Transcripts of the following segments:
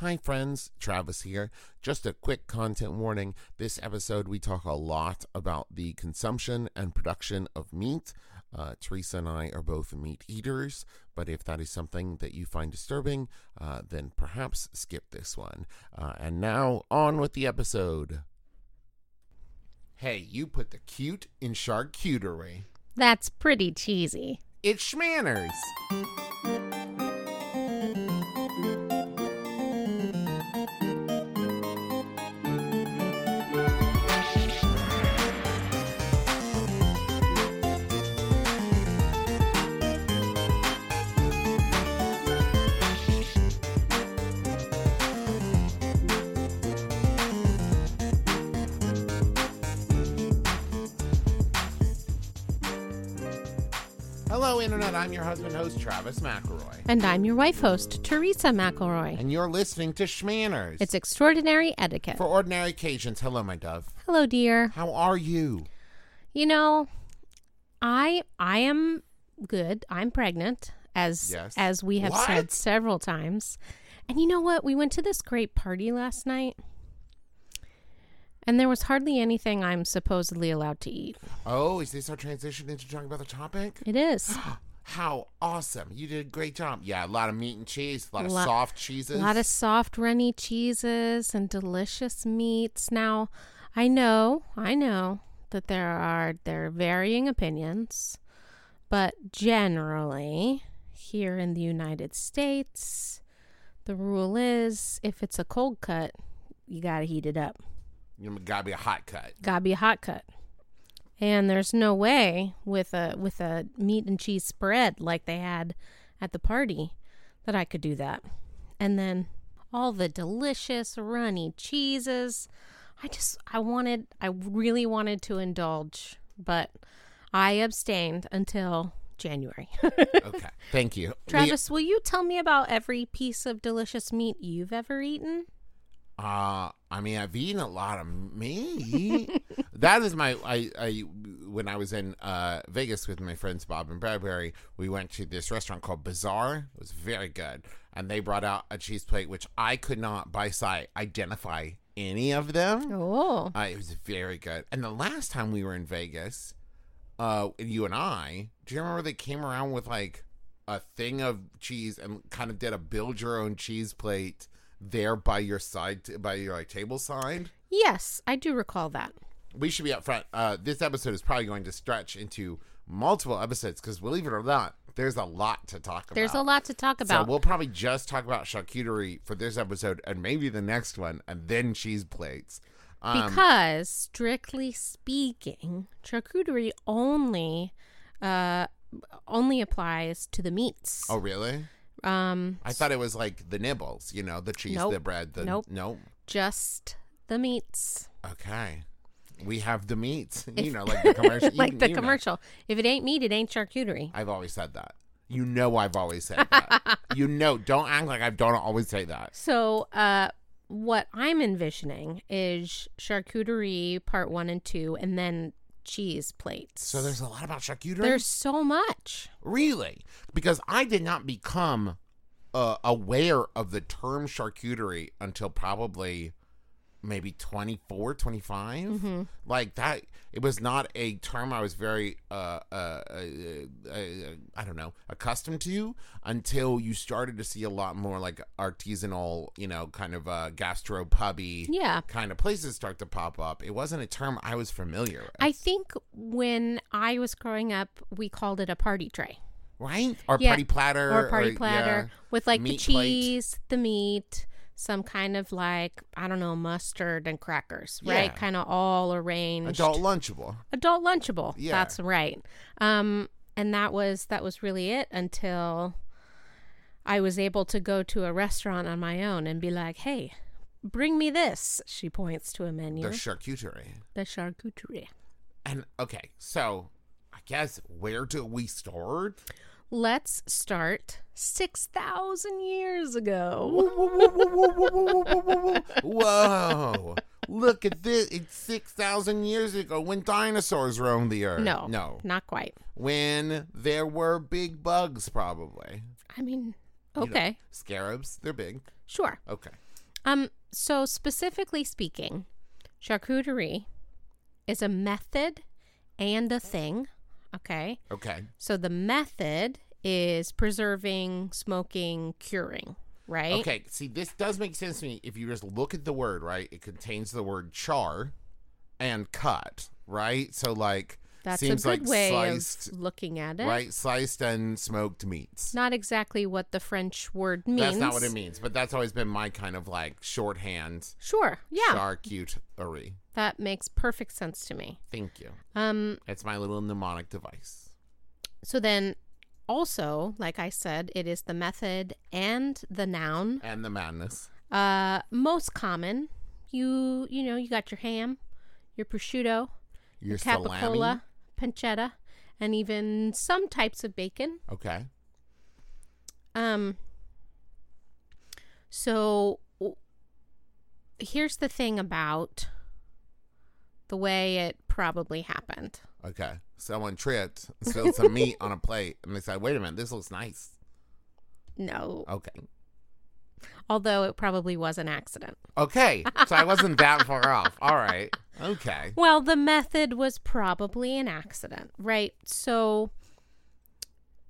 Hi, friends. Travis here. Just a quick content warning. This episode, we talk a lot about the consumption and production of meat. Uh, Teresa and I are both meat eaters, but if that is something that you find disturbing, uh, then perhaps skip this one. Uh, and now, on with the episode. Hey, you put the cute in charcuterie. That's pretty cheesy. It's Shmanners. Hello, Internet. I'm your husband host, Travis McElroy. And I'm your wife host, Teresa McElroy. And you're listening to Shmanners. It's extraordinary etiquette. for ordinary occasions. Hello, my dove. Hello, dear. How are you? You know, I I am good. I'm pregnant, as Yes. as we have What? said several times. And you know what? We went to this great party last night. And there was hardly anything I'm supposedly allowed to eat. Oh, is this our transition into talking about the topic? It is. How awesome. You did a great job. Yeah, a lot of meat and cheese, a lot of Lot- soft A cheeses. lot of soft, runny cheeses and delicious meats. Now, I know, I know that there are there are varying opinions, but generally, here in the United States, the rule is if it's a cold cut, you gotta heat it up. You gotta be a hot cut. Gotta be a hot cut. And there's no way with a with a meat and cheese spread like they had at the party that I could do that. And then all the delicious runny cheeses. I just I wanted I really wanted to indulge, but I abstained until January. Okay. Thank you. Travis, will you tell me about every piece of delicious meat you've ever eaten? Uh, I mean, I've eaten a lot of meat. that is my. I, I when I was in uh, Vegas with my friends Bob and Bradbury, we went to this restaurant called Bazaar. It was very good, and they brought out a cheese plate, which I could not by sight identify any of them. Oh. Uh, it was very good. And the last time we were in Vegas, uh, you and I, do you remember they came around with like a thing of cheese and kind of did a build your own cheese plate there by your side, by your like table side? Yes, I do recall that. We should be up front. Uh, this episode is probably going to stretch into multiple episodes because believe it or not, there's a lot to talk about. There's a lot to talk So about. we'll probably just talk about charcuterie for this episode and maybe the next one, and then cheese plates. Um, because strictly speaking, charcuterie only uh only applies to the meats. oh, really? Um I thought it was like the nibbles, you know, the cheese, Nope. the bread, the Nope. Nope. just the meats. Okay. We have the meats, you know, like the commercial. like the you know. commercial. If it ain't meat, it ain't charcuterie. I've always said that. You know, I've always said that. you know, don't act like I don't always say that. So, uh what I'm envisioning is charcuterie part 1 and 2 and then cheese plates. So there's a lot about charcuterie. There's so much. really because I did not become uh, aware of the term charcuterie until probably maybe 24 25 Mm-hmm. like that it was not a term i was very uh, uh, uh, uh, i don't know accustomed to until you started to see a lot more like artisanal you know kind of uh gastro pubby Yeah. kind of places start to pop up it wasn't a term i was familiar with I think when I was growing up, we called it a party tray. right or Yeah, party platter or party platter with like the meat plate. cheese, the meat, some kind of like I don't know mustard and crackers, right? Yeah. Kind of all arranged. adult lunchable Adult lunchable. Yeah. That's right. Um, and that was that was really it until I was able to go to a restaurant on my own and be like, "Hey, bring me this." She points to a menu. the charcuterie the charcuterie. And okay, so I guess where do we start? Let's start 6,000 years ago. Whoa. Look at this. It's 6,000 years ago when dinosaurs roamed the earth. No. No. Not quite. When there were big bugs, probably. I mean, You know, okay. scarabs, they're big. Sure. Okay. Um, so specifically speaking, charcuterie is a method and a thing. Okay. Okay. So the method is preserving, smoking, curing, right? Okay. See, this does make sense to me. If you just look at the word, right, it contains the word char and cut, right? So, like, That's seems a good like way sliced, of looking at it. right? Sliced and smoked meats. Not exactly what the French word means. That's not what it means, but that's always been my kind of like shorthand Sure. Yeah. charcuterie. That makes perfect sense to me. Thank you. Um It's my little mnemonic device. so then also, like I said, it is the method and the noun. And the madness. Uh most common. You you know, you got your ham, your prosciutto, Your capicola, salami. Pancetta, and even some types of bacon. Okay. Um so here's the thing about the way it probably happened. Okay. Someone tripped, spilled some meat on a plate, and they said, wait a minute, this looks nice. No, Okay. Although it probably was an accident. Okay. So I wasn't that far off. All right. Okay. Well, the method was probably an accident, right? So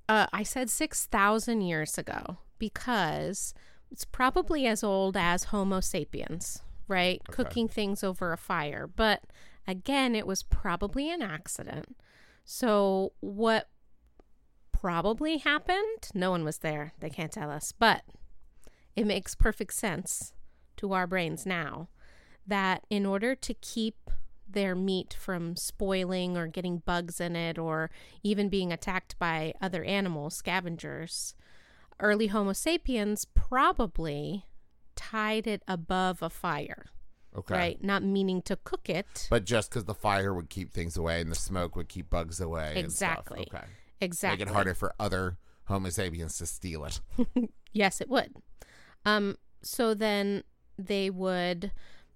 uh, I said 6,000 years ago because it's probably as old as Homo sapiens, right? Okay. Cooking things over a fire. But again, it was probably an accident. So what probably happened? No one was there. They can't tell us. But it makes perfect sense to our brains now that in order to keep their meat from spoiling or getting bugs in it or even being attacked by other animals, scavengers, early Homo sapiens probably tied it above a fire, Okay. right? Not meaning to cook it. But just because the fire would keep things away and the smoke would keep bugs away. Exactly. And stuff. Okay. exactly. Make it harder for other Homo sapiens to steal it. Yes, it would. Um, so then they would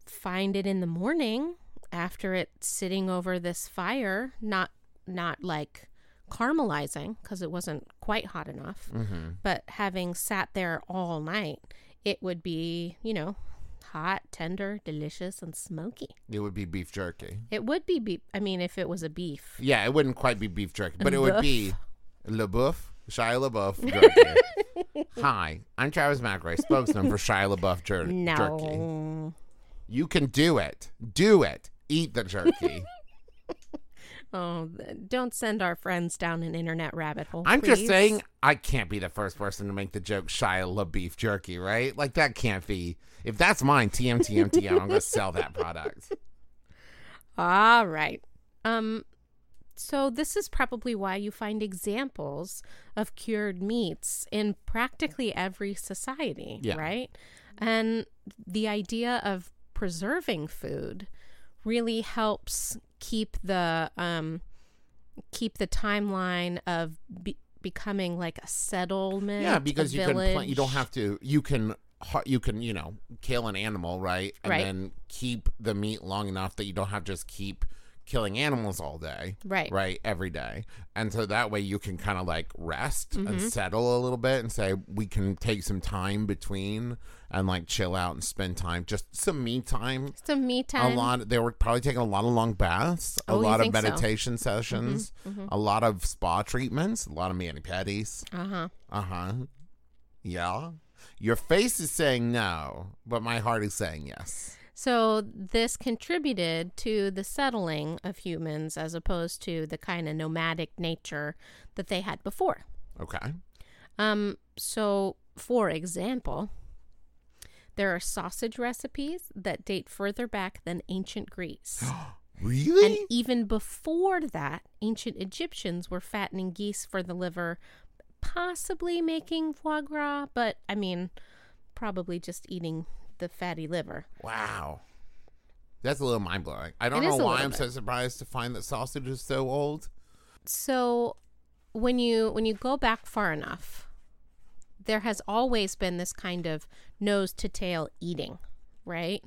find it in the morning after it sitting over this fire, not not like caramelizing because it wasn't quite hot enough, Mm-hmm. but having sat there all night, it would be, you know, hot, tender, delicious, and smoky. It would be beef jerky. It would be beef. I mean, if it was a beef. Yeah, it wouldn't quite be beef jerky, but it would be LaBeouf, Shia LaBeouf jerky. Hi, I'm Travis McRae, spokesman for Shia LaBeouf jer- jerky. No. You can do it. Do it. Eat the jerky. Oh, don't send our friends down an internet rabbit hole. I'm just saying, I can't be the first person to make the joke Shia LaBeef jerky, right? Like, that can't be. If that's mine, TM, TM, TM, I'm going to sell that product. All right. Um so this is probably why you find examples of cured meats in practically every society, Yeah. right? And the idea of preserving food really helps keep the um keep the timeline of be- becoming like a settlement. Yeah, because you can pla- you don't have to you can you can you know kill an animal right and Right. then keep the meat long enough that you don't have to just keep killing animals all day Right. right every day and so that way you can kind of like rest Mm-hmm. and settle a little bit and say we can take some time between and like chill out and spend time just some me time some me time. a lot they were probably taking a lot of long baths a Oh, lot of think so? Mm-hmm, meditation sessions a lot of spa treatments a lot of mani pedis Uh-huh. uh huh. Yeah. Your face is saying no, but my heart is saying yes. So this contributed to the settling of humans as opposed to the kind of nomadic nature that they had before. Okay. Um so for example, there are sausage recipes that date further back than ancient Greece. Really? and even before that, ancient Egyptians were fattening geese for the liver, possibly making foie gras, but I mean, probably just eating the fatty liver. wow. That's a little mind blowing. I don't It is know a why little I'm bit. so surprised to find that sausage is so old. so when you when you go back far enough there has always been this kind of nose to tail eating right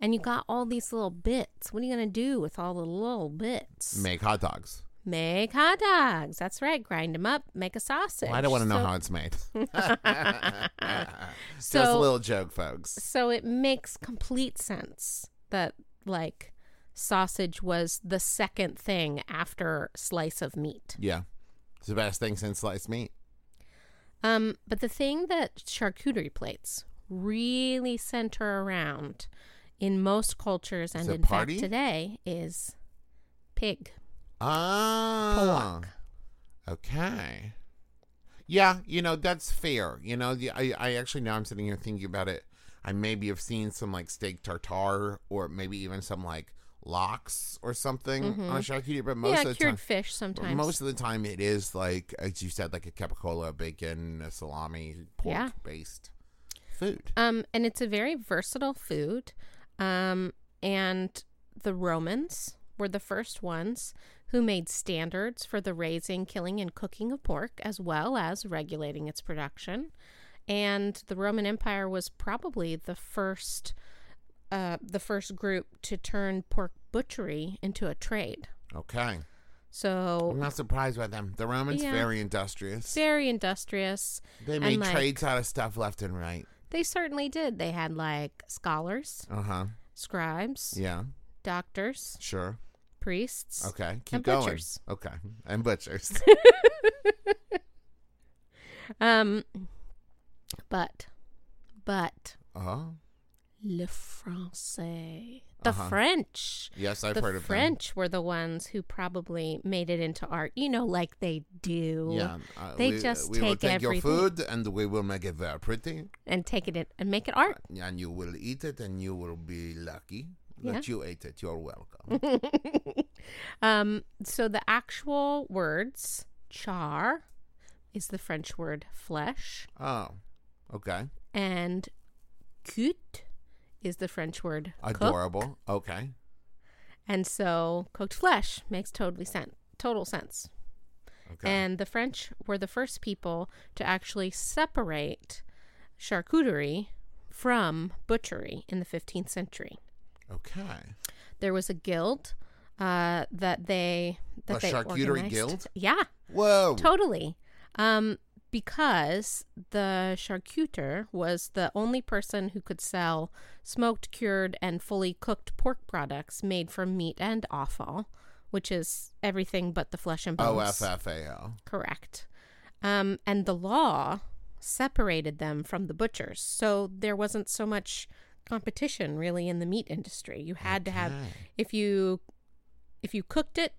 and you got all these little bits what are you going to do with all the little bits Make hot dogs. Make hot dogs. That's right. Grind them up, make a sausage. Well, I don't want to know So- how it's made. Just a little joke, folks. So it makes complete sense that like sausage was the second thing after slice of meat. Yeah. It's the best thing since sliced meat. Um, but the thing that charcuterie plates really center around in most cultures and in party? fact today is pig. Ah. Okay. Yeah, you know, that's fair. You know, the, I, I actually, now I'm sitting here thinking about it. I maybe have seen some like steak tartare or maybe even some like lox or something on a charcuterie, but most yeah, of the cured time. fish sometimes. Most of the time, it is like, as you said, like a capicola, bacon, a salami, pork Yeah. based food. Um, and it's a very versatile food. Um, and the Romans were the first ones who made standards for the raising, killing, and cooking of pork, as well as regulating its production. And the Roman Empire was probably the first, uh, the first group to turn pork butchery into a trade. Okay. So I'm not surprised by them. The Romans, Yeah. very industrious. very industrious. They made like- trades out of stuff left and right. They certainly did. They had like scholars, Uh huh. scribes, Yeah, doctors, sure. Priests. Okay, keep And going. butchers. Okay, and butchers. Um, but, but uh le français, the Uh-huh. French. Yes, I've the heard of French were the ones who probably made it into art. You know, like they do. Yeah, uh, They we, just we will take take your food and we will make it very pretty, And take it and make it art. and you will eat it, and you will be lucky Yeah. that you ate it. You're welcome. Um, so the actual words char is the French word flesh, oh, okay, and coute is the French word cook. adorable. Okay, And so cooked flesh makes totally sense. Total sense. okay. And the French were the first people to actually separate charcuterie from butchery in the 15th century. Okay. There was a guild uh, that they that A they charcuterie organized. guild? Yeah, Whoa. totally. Um, because the charcuter was the only person who could sell smoked, cured, and fully cooked pork products made from meat and offal, which is everything but the flesh and O bones. F F A O. Correct. Um, and the law separated them from the butchers. So there wasn't so much competition really in the meat industry. You had to have if you if you cooked it,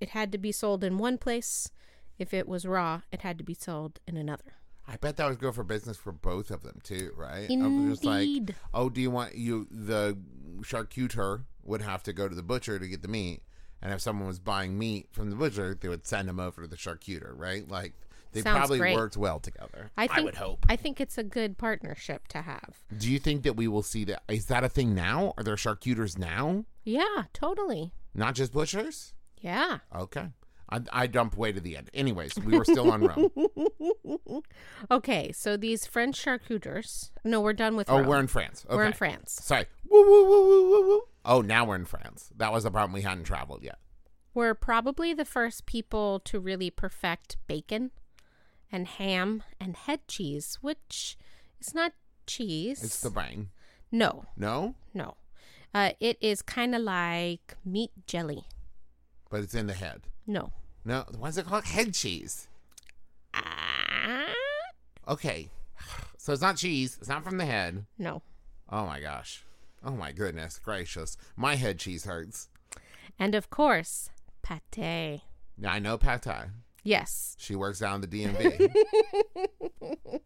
it had to be sold in one place. If it was raw, it had to be sold in another. I bet that would go for business for both of them too, right? Just like, Indeed. oh, do you want you the charcuter would have to go to the butcher to get the meat, and if someone was buying meat from the butcher, they would send them over to the charcuter, right? Like they Sounds probably great. worked well together. I think would hope. I think it's a good partnership to have. Do you think that we will see that? Is that a thing now? Are there charcuters now? Yeah, totally. Not just butchers? Yeah. Okay. I, I dumped way to the end. Anyways, we were still on Rome. Okay, so these French charcuters. No, we're done with. Oh, Rome. we're in France. Okay. We're in France. Sorry. Woo, woo, woo, woo, woo, woo. Oh, now we're in France. That was the problem. We hadn't traveled yet. We're probably the first people to really perfect bacon and ham and head cheese, which is not cheese. It's the brain. no, No? no. Uh, it is kind of like meat jelly. But it's in the head. No. No, what's it called? Head cheese. Ah, Okay. So it's not cheese. It's not from the head. no. Oh my gosh. Oh my goodness gracious. My head cheese hurts. And of course, pate. I know Pat Thai. Yes. She works down the DMV.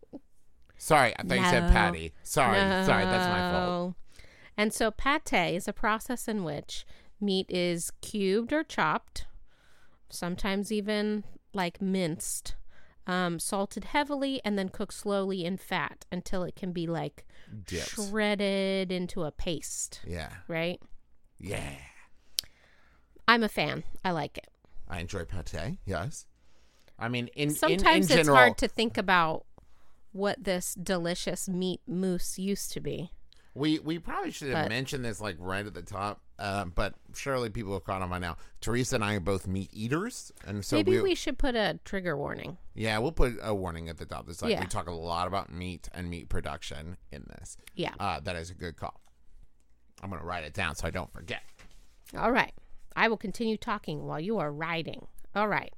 sorry, I thought you said Patty. Sorry, sorry, that's my fault. And so pate is a process in which meat is cubed or chopped, sometimes even like minced, um, salted heavily, and then cooked slowly in fat until it can be like Dips. shredded into a paste, Yeah. right? Yeah. I'm a fan. I like it. I enjoy pate. Yes. I mean, in in- Sometimes in, it's general, hard to think about what this delicious meat mousse used to be. We we probably should have But- mentioned this like right at the top. uh, but surely people have caught on by now. Teresa and I are both meat eaters, and so Maybe we should put a trigger warning. yeah, we'll put a warning at the top. It's like Yeah. we talk a lot about meat and meat production in this. Yeah. Uh, that is a good call. I'm gonna write it down so I don't forget. All right. I will continue talking while you are writing. All right.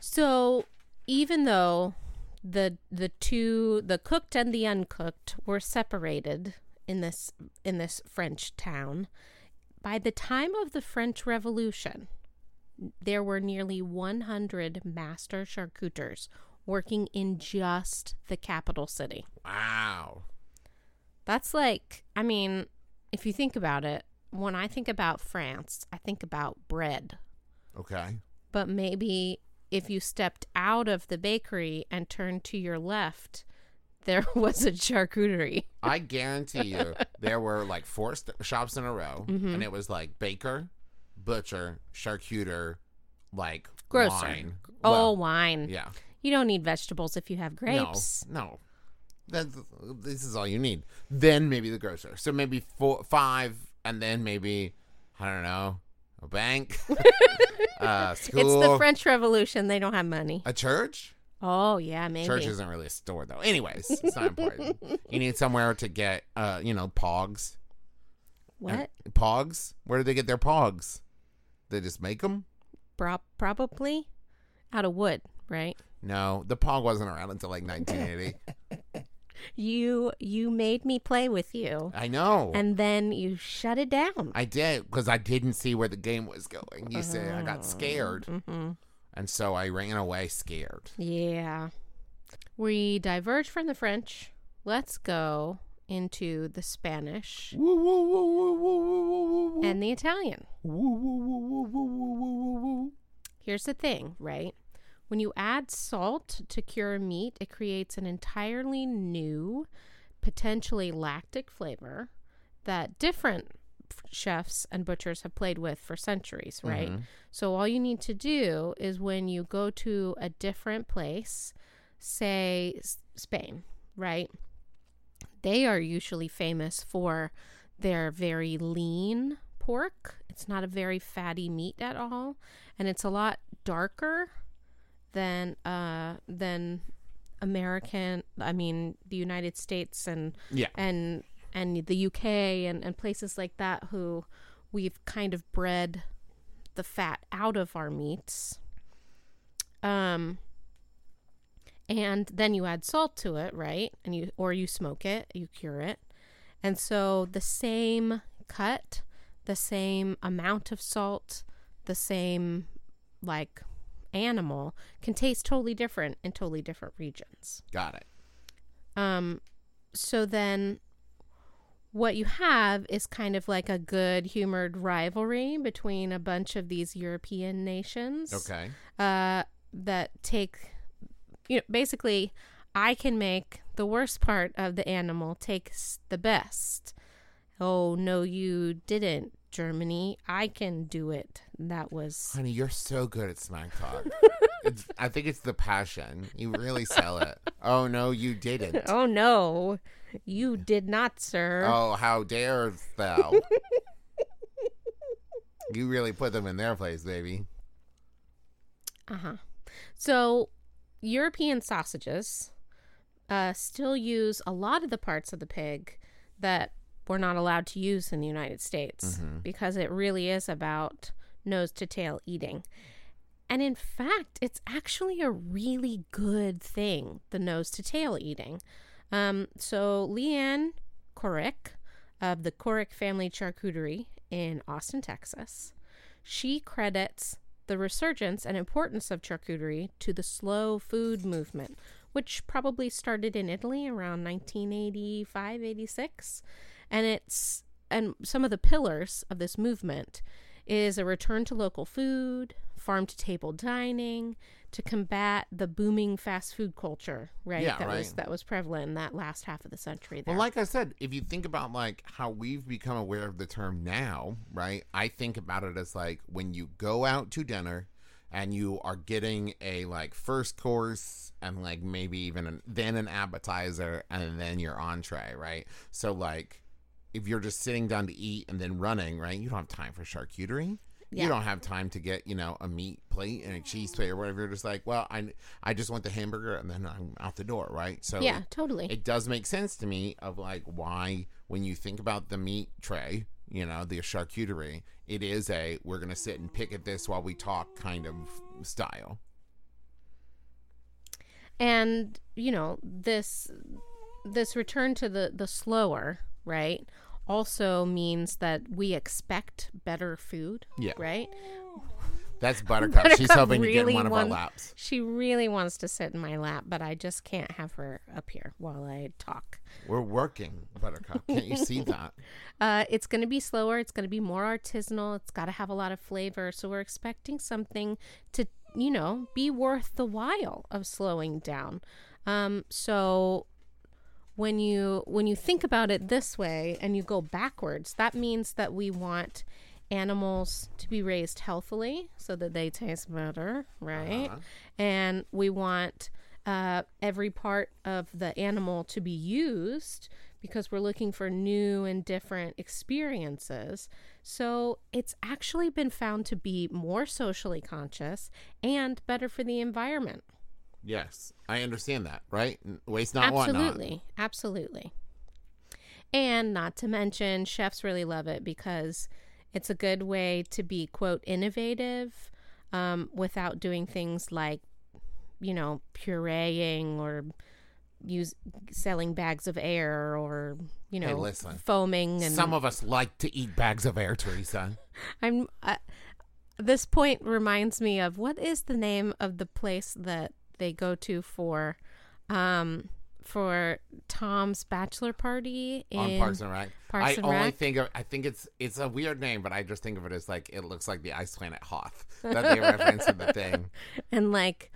So, even though the the two the cooked and the uncooked were separated in this in this French town, by the time of the French Revolution, there were nearly 100 master charcuters working in just the capital city. Wow. That's like, I mean, if you think about it, when I think about France, I think about bread. Okay. But maybe if you stepped out of the bakery and turned to your left, there was a charcuterie. I guarantee you there were like four st- shops in a row, Mm-hmm. and it was like baker, butcher, charcuter, like Grocer. wine. oh, Well, wine. yeah. You don't need vegetables if you have grapes. No, no. That's, this is all you need. Then maybe the grocer. So maybe four, five, and then maybe I don't know, a bank, uh, school, It's the French Revolution. They don't have money. a church. Oh, yeah, maybe. Church isn't really a store though. Anyways, it's not important. You need somewhere to get, uh, you know, pogs. what? Pogs? Where do they get their pogs? They just make them? Pro- probably out of wood, right? No, the pog wasn't around until like 1980. You you made me play with you. I know. and then you shut it down. I did because I didn't see where the game was going. You see, I got scared, hmm and so I ran away scared. Yeah. We diverge from the French. Let's go into the Spanish Woo, woo, woo, woo, woo, woo, woo, woo. and the Italian. Woo, woo, woo, woo, woo, woo, woo, woo. Here's the thing, right? When you add salt to cure meat, it creates an entirely new, potentially lactic flavor that different chefs and butchers have played with for centuries, right? Mhm. So all you need to do is when you go to a different place, say S- Spain, right? They are usually famous for their very lean pork. It's not a very fatty meat at all, and it's a lot darker than uh than American, I mean the United States and Yeah. and and the UK and, and places like that who we've kind of bred the fat out of our meats. Um and then you add salt to it, right? And you or you smoke it, you cure it. And so the same cut, the same amount of salt, the same like animal can taste totally different in totally different regions. Got it. Um, so then what you have is kind of like a good humored rivalry between a bunch of these European nations. Okay. Uh, that take, you know, basically, I can make the worst part of the animal takes the best. Oh, no, you didn't, Germany. I can do it. That was. Honey, you're so good at smack talk. it's, I think it's the passion. You really sell it. Oh no, you didn't. Oh, no, you did not, sir. Oh, how dare thou? you really put them in their place, baby. Uh huh. So, European sausages uh, still use a lot of the parts of the pig that we're not allowed to use in the United States Mhm. because it really is about nose to tail eating. And in fact, it's actually a really good thing, the nose to tail eating. Um, so, Leanne Corrick of the Corrick Family Charcuterie in Austin, Texas, she credits the resurgence and importance of charcuterie to the slow food movement, which probably started in Italy around 1985 86. And it's and some of the pillars of this movement is a return to local food, farm to table dining, to combat the booming fast food culture, right? Yeah, that was right. that was prevalent in that last half of the century there. Well, like I said, if you think about like how we've become aware of the term now, right? I think about it as like when you go out to dinner and you are getting a like first course and like maybe even an, then an appetizer and then your entree, right? So like if you're just sitting down to eat and then running, right? You don't have time for charcuterie. Yeah. You don't have time to get, you know, a meat plate and a cheese plate or whatever. You're just like, well, I, I just want the hamburger and then I'm out the door, right? So yeah, totally. it does make sense to me of like why when you think about the meat tray, you know, the charcuterie, it is a we're gonna sit and pick at this while we talk kind of style. and you know this this return to the the slower right also means that we expect better food Yeah. right That's Buttercup. She's Buttercup hoping to get in one of our laps. she really wants to sit in my lap but i just can't have her up here while i talk We're working, Buttercup. Can't you see that? uh, it's going to be slower it's going to be more artisanal it's got to have a lot of flavor so we're expecting something to you know be worth the while of slowing down um, so when you when you think about it this way and you go backwards that means that we want animals to be raised healthily so that they taste better right? Uh-huh. and we want uh, every part of the animal to be used because we're looking for new and different experiences. So it's actually been found to be more socially conscious and better for the environment Yes, I understand that. Right? Waste not, want not. absolutely absolutely and not to mention chefs really love it because it's a good way to be quote innovative um, without doing things like you know pureeing or use selling bags of air or you know Hey, listen. foaming and Some of us like to eat bags of air, Teresa. i'm uh, this point reminds me of what is the name of the place that they go to for um for Tom's bachelor party in on Parks and Rec. Parks I and only Rec? think of I think it's it's a weird name, but I just think of it as like it looks like the ice planet Hoth that they reference in the thing. and like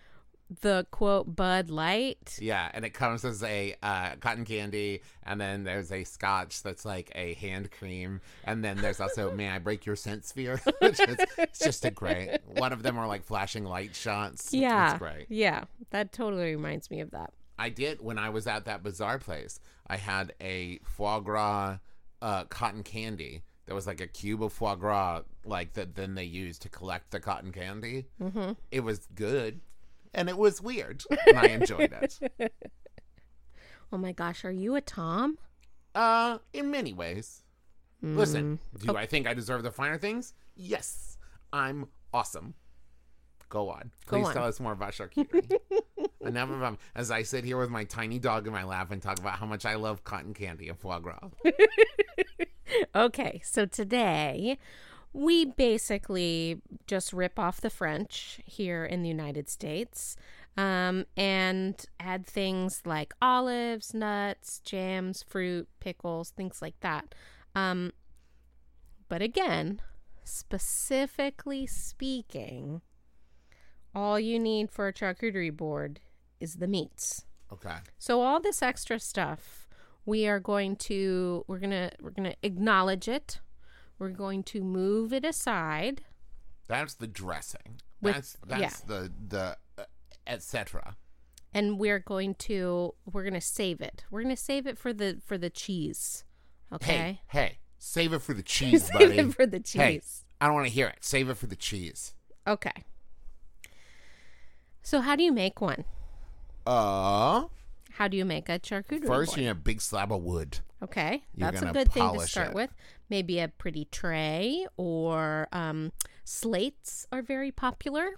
the quote Bud Light. Yeah, and it comes as a uh, cotton candy, and then there's a scotch that's like a hand cream, and then there's also "May I break your scent sphere?" which is it's just a great. One of them are like flashing light shots. Yeah, it's great. Yeah, that totally reminds me of that. I did when I was at that Bazaar place. I had a foie gras uh, cotton candy. There was like a cube of foie gras, like that. Then they used to collect the cotton candy. Mm-hmm. It was good, and it was weird, and I enjoyed it. Oh my gosh, are you a Tom? Uh, in many ways. Listen, do I think I deserve the finer things? Yes, I'm awesome. Go on. Go Please on. tell us more about charcuterie. Enough of them. As I sit here with my tiny dog in my lap and talk about how much I love cotton candy and foie gras. Okay, so today we basically just rip off the French here in the United States um, and add things like olives, nuts, jams, fruit, pickles, things like that. Um, but again, specifically speaking, all you need for a charcuterie board is the meats. Okay. So all this extra stuff, we are going to we're to we're going to acknowledge it. We're going to move it aside. That's the dressing. With- that's that's the the uh, etc. and we're going to we're going to save it. We're going to save it for the for the cheese. Okay? Hey, hey, save it for the cheese, buddy. save it for the Hey, cheese. I don't want to hear it. Save it for the cheese. Okay. So how do you make one? Uh, How do you make a charcuterie first board? you need a big slab of wood. Okay, You're that's a good thing to start it. with. Maybe a pretty tray or um, slates are very popular.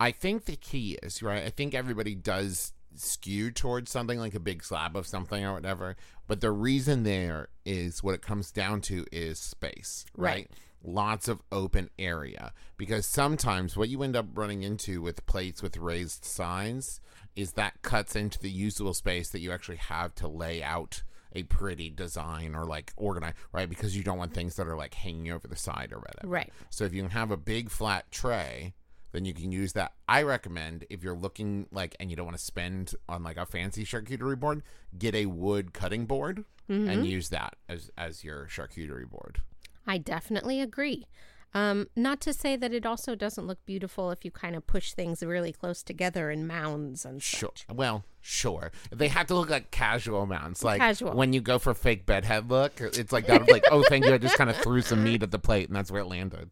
I think the key is right. I think everybody does skew towards something like a big slab of something or whatever. But the reason there is what it comes down to is space, right? Right. Lots of open area. Because sometimes what you end up running into with plates with raised signs is that cuts into the usable space that you actually have to lay out a pretty design or like organized, right? Because you don't want things that are like hanging over the side or whatever. Right. So if you can have a big flat tray, then you can use that. I recommend if you're looking like and you don't want to spend on like a fancy charcuterie board, get a wood cutting board Mm-hmm. and use that as as your charcuterie board. I definitely agree. Um, not to say that it also doesn't look beautiful if you kind of push things really close together in mounds and Sure. such. Well, sure. They have to look like casual mounts. Like Casual. when you go for fake bedhead look, it's like that. like, oh, thank you. I just kind of threw some meat at the plate, and that's where it landed.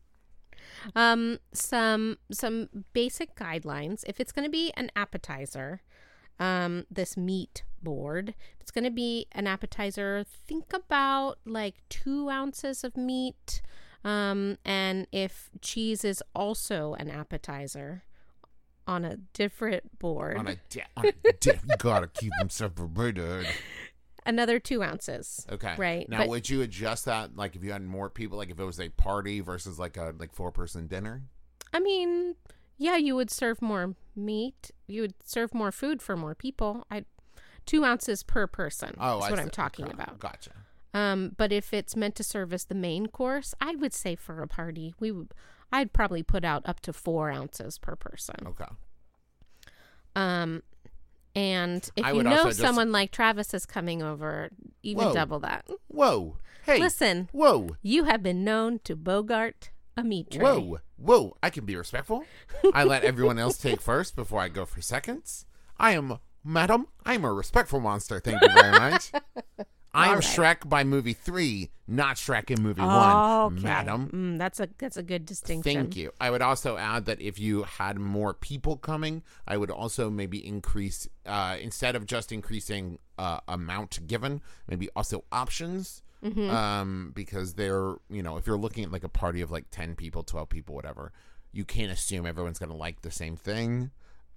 Um, some some basic guidelines. If it's going to be an appetizer, um, this meat board, if it's going to be an appetizer, think about like two ounces of meat. Um, and if cheese is also an appetizer on a different board, On a, di- on a di- you gotta keep them separated. another two ounces. Okay. Right, Now, but- would you adjust that? Like, if you had more people, like if it was a party versus like a like four person dinner? I mean, yeah, you would serve more meat. You would serve more food for more people. I two ounces per person. Oh, is I what see. I'm talking Okay. about. Gotcha. Um, but if it's meant to serve as the main course, I would say for a party, we would. I'd probably put out up to four ounces per person. Okay. Um, and if I you know just- someone like Travis is coming over, even Whoa. double that. Whoa. Hey. Listen, Whoa. you have been known to bogart a meat tray. Whoa. Whoa. I can be respectful. I let everyone else take first before I go for seconds. I am, madam, I'm a respectful monster. Thank you very much. I am All right. Shrek by movie three, not Shrek in movie one, Okay. madam. Mm, that's a that's a good distinction. Thank you. I would also add that if you had more people coming, I would also maybe increase uh, instead of just increasing uh, amount given, maybe also options. Mm-hmm. Um, because they're you know if you're looking at like a party of like ten people, twelve people, whatever, you can't assume everyone's going to like the same thing.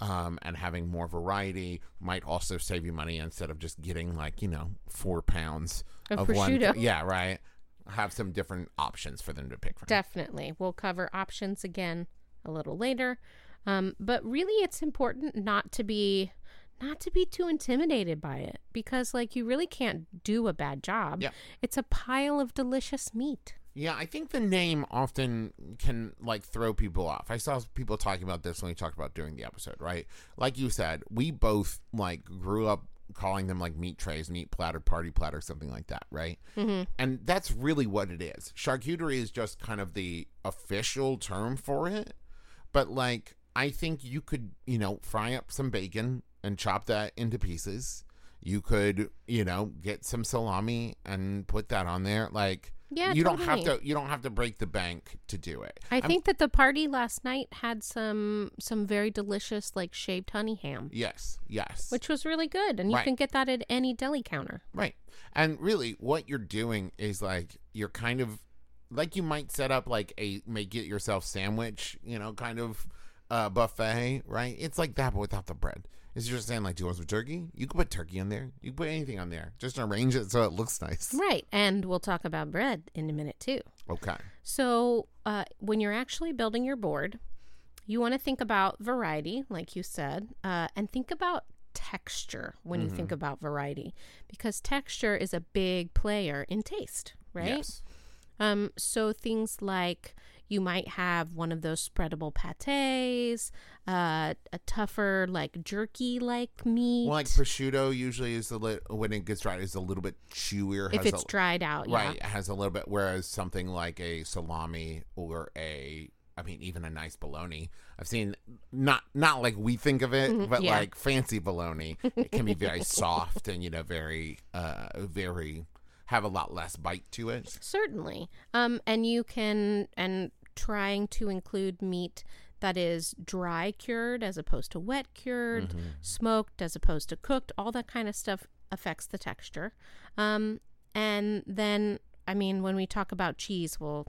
Um, and having more variety might also save you money instead of just getting like you know four pounds Of one. prosciutto. Yeah, right. Have some different options for them to pick from. Definitely. We'll cover options again a little later. Um, but really it's important not to be not to be too intimidated by it because like you really can't do a bad job. Yeah. It's a pile of delicious meat. Yeah, I think the name often can like throw people off. I saw people talking about this when we talked about during the episode, right? Like you said, we both like grew up calling them like meat trays, meat platter, party platter, something like that, right? Mm-hmm. And that's really what it is. Charcuterie is just kind of the official term for it. But like, I think you could, you know, fry up some bacon and chop that into pieces. You could, you know, get some salami and put that on there. Like, Yeah, you don't have to. You don't have to break the bank to do it. I I'm- think that the party last night had some some very delicious like shaved honey ham, Yes. Yes. which was really good, and you Right. can get that at any deli counter. Right. And really, what you're doing is like you're kind of like you might set up like a make it yourself sandwich, you know, kind of uh, buffet, right? It's like that, but without the bread. It's just saying like, do you want some turkey? You can put turkey on there. You can put anything on there. Just arrange it so it looks nice. Right, and we'll talk about bread in a minute too. Okay. So, uh, when you're actually building your board, you want to think about variety, like you said, uh, and think about texture when you Mm-hmm. think about variety, because texture is a big player in taste, right? Yes. Um, so things like you might have one of those spreadable pates, uh, a tougher like jerky like meat. Well, like prosciutto usually is a little when it gets dried is a little bit chewier. if it's a, dried out. Right, it has a little bit. Whereas something like a salami or a, I mean, even a nice bologna, I've seen not not like we think of it, but Mm-hmm, yeah. like fancy bologna. It can be very soft and you know very, uh, very have a lot less bite to it. Certainly. Um, and you can, and trying to include meat that is dry cured as opposed to wet cured, Mm-hmm. smoked as opposed to cooked, all that kind of stuff affects the texture. Um, and then, I mean, when we talk about cheese, we'll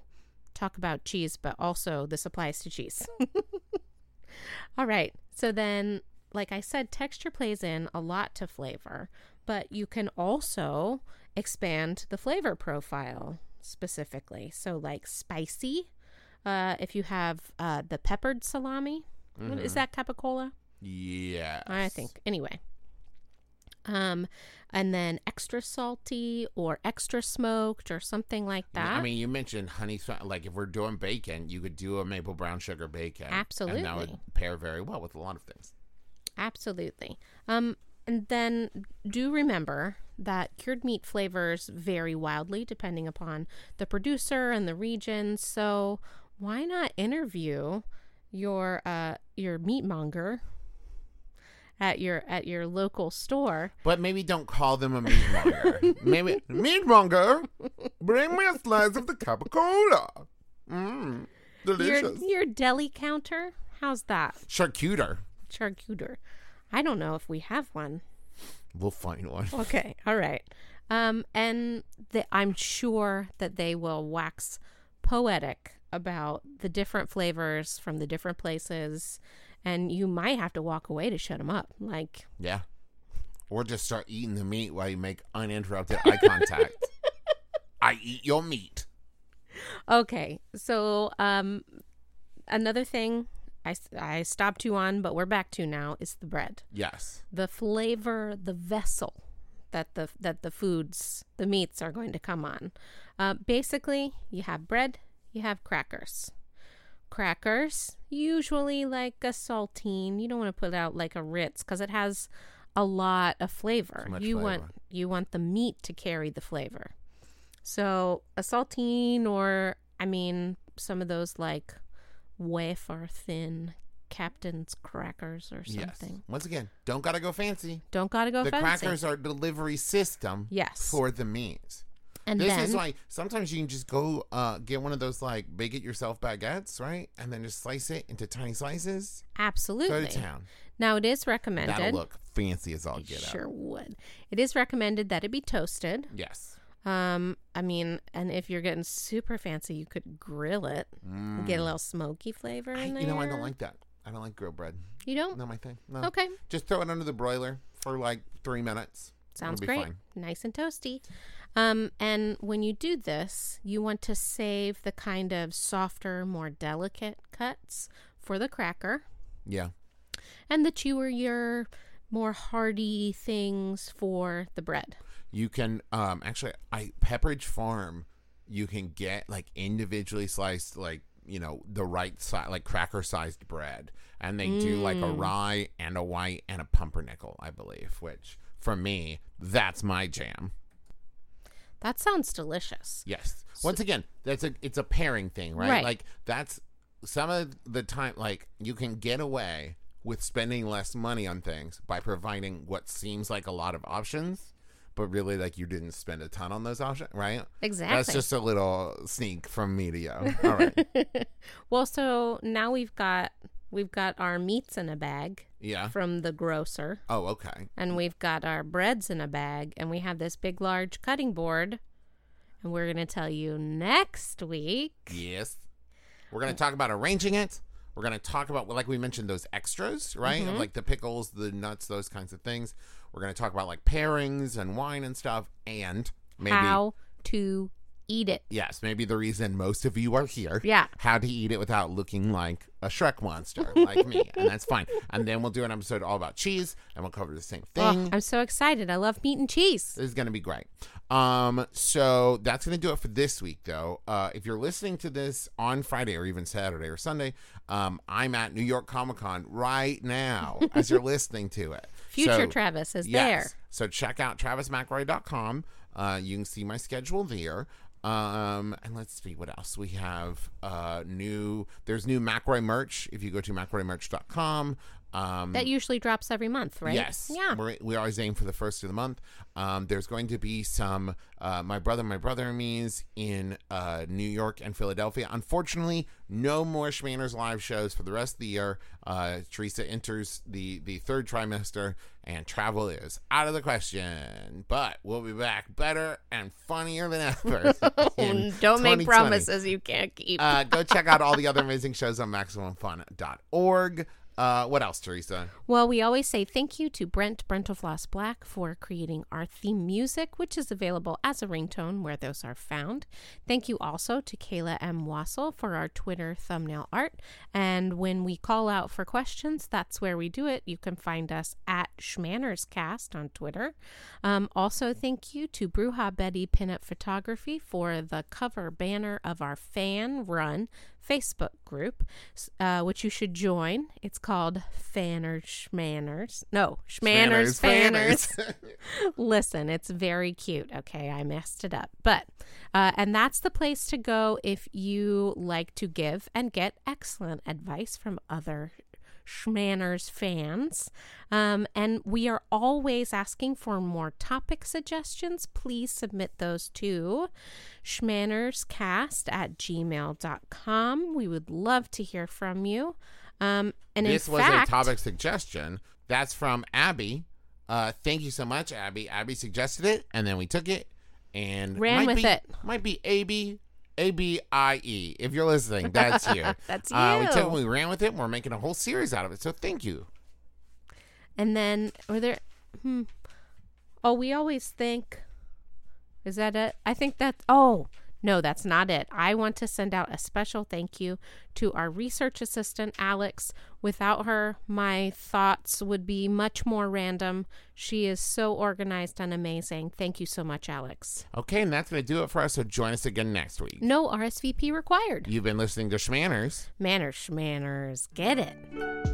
talk about cheese, but also this applies to cheese. all right. So then, like I said, texture plays in a lot to flavor, but you can also expand the flavor profile specifically. So, like spicy, uh, if you have uh, the peppered salami, is that capicola? Yeah, I think. Anyway. Um, and then extra salty or extra smoked or something like that. I mean, you mentioned honey. Like if we're doing bacon, you could do a maple brown sugar bacon. and that would pair very well with a lot of things. Absolutely. Um, and then do remember that cured meat flavors vary wildly depending upon the producer and the region. So why not interview your uh your meat monger at your at your local store But maybe don't call them a meat monger. maybe meat monger, bring me a slice of the capicola. Mmm, your delicious. your deli counter how's that Charcuter. charcuter i don't know if we have one We'll find one. okay all right um and the, i'm sure that they will wax poetic about the different flavors from the different places and you might have to walk away to shut them up like Yeah. Or just start eating the meat while you make uninterrupted eye contact. I eat your meat. Okay, so um, another thing I, I stopped you on, but we're back to now is the bread, Yes. the flavor, the vessel that the that the foods, the meats are going to come on. Uh, basically, you have bread, you have crackers. Crackers, usually like a saltine. You don't want to put out like a Ritz because it has a lot of flavor. You want flavor. you want the meat to carry the flavor. So a saltine, or I mean, some of those like wafer thin captain's crackers or something. Yes. Once again, don't gotta go fancy. Don't gotta go the fancy. crackers are delivery system Yes. for the meat. and this then is why sometimes you can just go uh, get one of those like bake it yourself baguettes, right? And then just slice it into tiny slices. Absolutely. Go to town. Now it is recommended. That'll look fancy as all get sure out. Sure would. It is recommended that it be toasted. Yes. Um, I mean, and if you're getting super fancy, you could grill it, Mm. get a little smoky flavor I, in there. you know, I don't like that. I don't like grilled bread. You don't? Not my thing. No. Okay, Just throw it under the broiler for like three minutes. sounds great. fine. Nice and toasty. Um, and when you do this, you want to save the kind of softer, more delicate cuts for the cracker, Yeah. and the chewier, more hearty things for the bread. You can um actually I Pepperidge Farm you can get like individually sliced like you know the right size like cracker sized bread and they do like a rye and a white and a pumpernickel I believe which for me that's my jam. That sounds delicious. Yes. Once again, that's a it's a pairing thing, right? Right. Like that's some of the time like you can get away with spending less money on things by providing what seems like a lot of options, but really like you didn't spend a ton on those options, right? Exactly. That's just a little sneak from me to you. All right. well, so now we've got we've got our meats in a bag Yeah. from the grocer, Oh, okay. and we've got our breads in a bag, and we have this big, large cutting board. And we're going to tell you next week. Yes. We're going to talk about arranging it. We're going to talk about, like we mentioned, those extras, right? Mm-hmm. Like the pickles, the nuts, those kinds of things. We're going to talk about like pairings and wine and stuff. And maybe, How to eat it. yes, maybe the reason most of you are here. Yeah. How to eat it without looking like a Shrek monster, like me. And that's fine. And then we'll do an episode all about cheese and we'll cover the same Oh, thing. I'm so excited. I love meat and cheese. This is going to be great. Um, so that's going to do it for this week, though. Uh, if you're listening to this on Friday or even Saturday or Sunday, um, I'm at New York Comic Con right now as you're listening to it. Future So- Travis is yes. there. So check out travismcelroy.com. Uh, you can see my schedule there. Um, and let's see what else we have. Uh, new there's new McElroy merch. If you go to mcelroymerch.com, um, That usually drops every month, right? Yes. Yeah. We're, we always aim for the first of the month. Um, there's going to be some uh, My Brother, My Brother and Me's in uh, New York and Philadelphia. Unfortunately, no more Shmanners live shows for the rest of the year. Uh, Teresa enters the, the third trimester and travel is out of the question. But we'll be back better and funnier than ever. Don't make promises you can't keep. Uh, go check out all the other amazing shows on MaximumFun.org. Uh, what else, Teresa? Well, we always say thank you to Brent Brentalfloss Black for creating our theme music, which is available as a ringtone where those are found. Thank you also to Kayla M. Wasil for our Twitter thumbnail art. And when we call out for questions, that's where we do it. You can find us at Shmannerscast on Twitter. Um, also, thank you to Bruja Betty Pinup Photography for the cover banner of our fan run Facebook group, uh, which you should join. It's called Fanners Shmanners. No, Shmanners Fanners. Listen, it's very cute. Okay, I messed it up. But, uh, and that's the place to go if you like to give and get excellent advice from other Shmanners fans. Um, and we are always asking for more topic suggestions. Please submit those to shmannerscast at gmail.com. We would love to hear from you. Um, and this in was fact, a topic suggestion. That's from Abby. Uh, thank you so much, Abby. Abby suggested it, and then we took it and Ran might with be, it. Might be A B A B I E. If you're listening, that's you. That's Uh, we took we ran with it. and We're making a whole series out of it. So thank you. And then were there hmm. Oh, we always think Is that it? I think that oh, no, that's not it. I want to send out a special thank you to our research assistant Alex. Without her, my thoughts would be much more random. She is so organized and amazing. Thank you so much, Alex. Okay, and that's going to do it for us. So join us again next week. No RSVP required. You've been listening to Shmanners. Manners, shmanners, get it.